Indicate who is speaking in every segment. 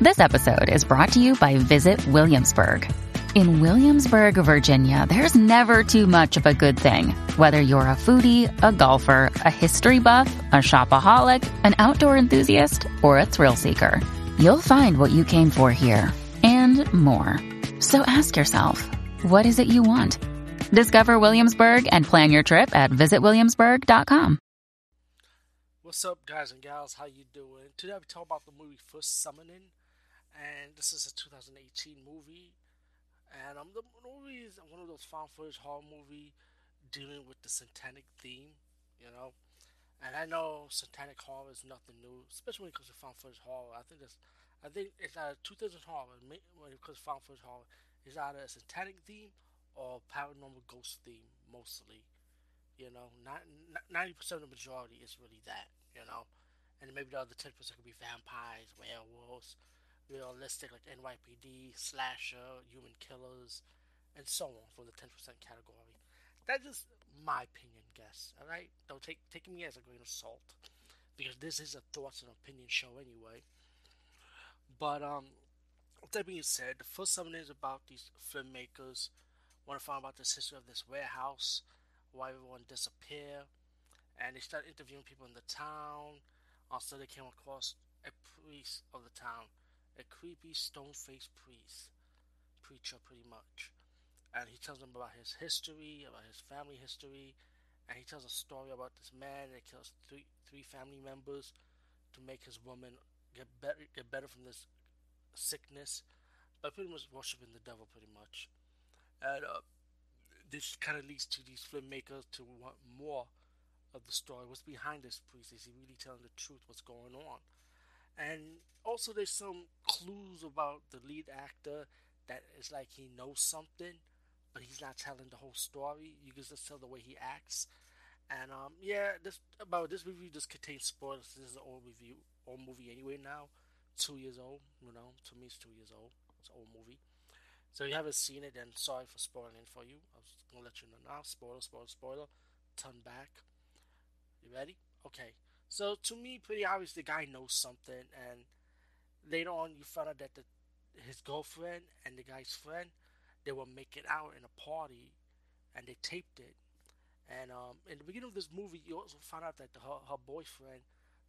Speaker 1: This episode is brought to you by Visit Williamsburg. In Williamsburg, Virginia, there's never too much of a good thing. Whether you're a foodie, a golfer, a history buff, a shopaholic, an outdoor enthusiast, or a thrill seeker, you'll find what you came for here and more. So ask yourself, what is it you want? Discover Williamsburg and plan your trip at visitwilliamsburg.com.
Speaker 2: What's up, guys and gals? How you doing? Today we talk about the movie First Summoning, and this is a 2018 movie. And um, the movie is one of those found footage horror movie dealing with the satanic theme, you know. And I know satanic horror is nothing new, especially when it comes to found footage horror. I think that's, I think it's two things horror when it comes to found footage horror. It's either a satanic theme or paranormal ghost theme, mostly. You know, ninety percent of the majority is really that. You know, and maybe the other ten percent could be vampires, werewolves, realistic like NYPD, slasher, human killers, and so on for the 10% category. That's just my opinion, guess. All right, don't take take me as a grain of salt because this is a thoughts and opinion show anyway. But um, that being said, the First Summon is about these filmmakers want to find about the history of this warehouse, why everyone disappear, and they start interviewing people in the town. Also, they came across a priest of the town a creepy stone-faced priest, preacher pretty much. And he tells them about his history, about his family history, and he tells a story about this man that kills three three family members to make his woman get better get better from this sickness, but pretty much worshiping the devil pretty much. And uh, this kind of leads to these filmmakers to want more of the story. What's behind this priest? Is he really telling the truth? What's going on? And also, there's some clues about the lead actor that it's like he knows something, but he's not telling the whole story. You can just tell the way he acts. And um, yeah, this about this review just contains spoilers. This is an old review, old movie anyway. Now, two years old. You know, to me, it's two years old. It's an old movie. So if you haven't seen it, then sorry for spoiling it for you. I was gonna let you know now. Spoiler, spoiler, spoiler. Turn back. You ready? Okay. So to me, pretty obvious the guy knows something, and later on you find out that the, his girlfriend and the guy's friend they were making out in a party, and they taped it. And um, in the beginning of this movie, you also find out that the, her, her boyfriend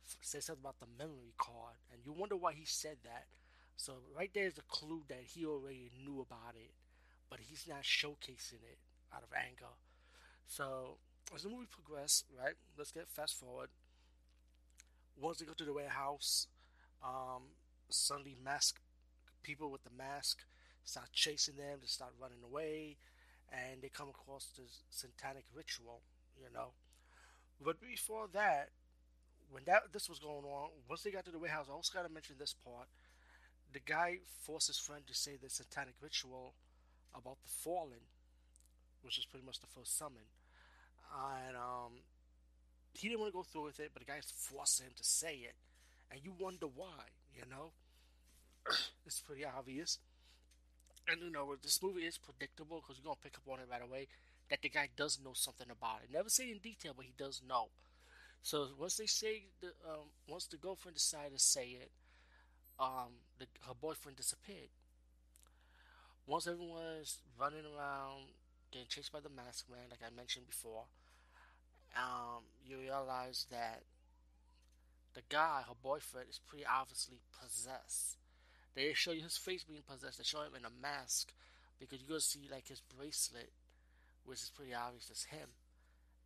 Speaker 2: f- said something about the memory card, and you wonder why he said that. So right there is a clue that he already knew about it, but he's not showcasing it out of anger. So as the movie progresses, right? Let's get fast forward once they go to the warehouse, um, suddenly mask people with the mask start chasing them, they start running away, and they come across this satanic ritual, you know. But before that, when that this was going on, once they got to the warehouse, I also got to mention this part. The guy forced his friend to say the satanic ritual about the fallen, which is pretty much the first summon, and um, he didn't want to go through with it, but the guy's forcing him to say it, and you wonder why. You know, it's pretty obvious. And you know, this movie is predictable because you're gonna pick up on it right away that the guy does know something about it. Never say in detail, but he does know. So once they say the um, once the girlfriend decided to say it, um, the, her boyfriend disappeared. Once everyone is running around getting chased by the mask man, like I mentioned before, um, you realize that the guy, her boyfriend, is pretty obviously possessed. They show you his face being possessed. They show him in a mask because you're gonna see like his bracelet, which is pretty obvious as him.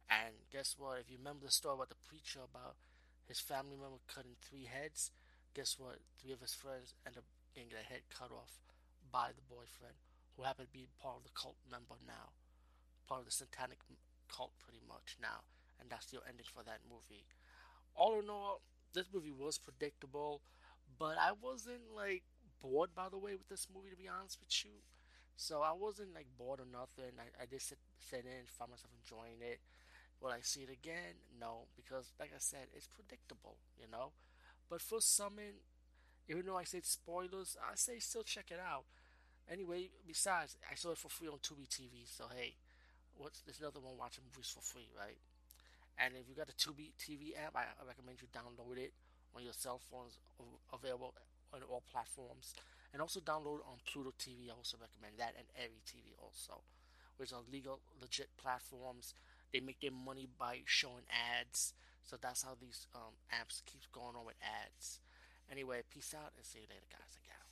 Speaker 2: And guess what? If you remember the story about the preacher about his family member cutting three heads, guess what? Three of his friends end up getting their head cut off by the boyfriend, who happened to be part of the cult member now, part of the satanic cult pretty much now and that's the ending for that movie. All in all, this movie was predictable, but I wasn't like bored by the way with this movie to be honest with you. So I wasn't like bored or nothing. I, I just sit, sit in, found myself enjoying it. Will I see it again? No, because like I said, it's predictable, you know. But for Summon, even though I said spoilers, I say still check it out. Anyway, besides, I saw it for free on Tubi TV, so hey, what's there's another one watching movies for free, right? And if you got a Tubi TV app, I recommend you download it on your cell phones available on all platforms. And also download on Pluto TV. I also recommend that and Every TV also, which are legal, legit platforms. They make their money by showing ads. So that's how these um, apps keep going on with ads. Anyway, peace out and see you later, guys and gals.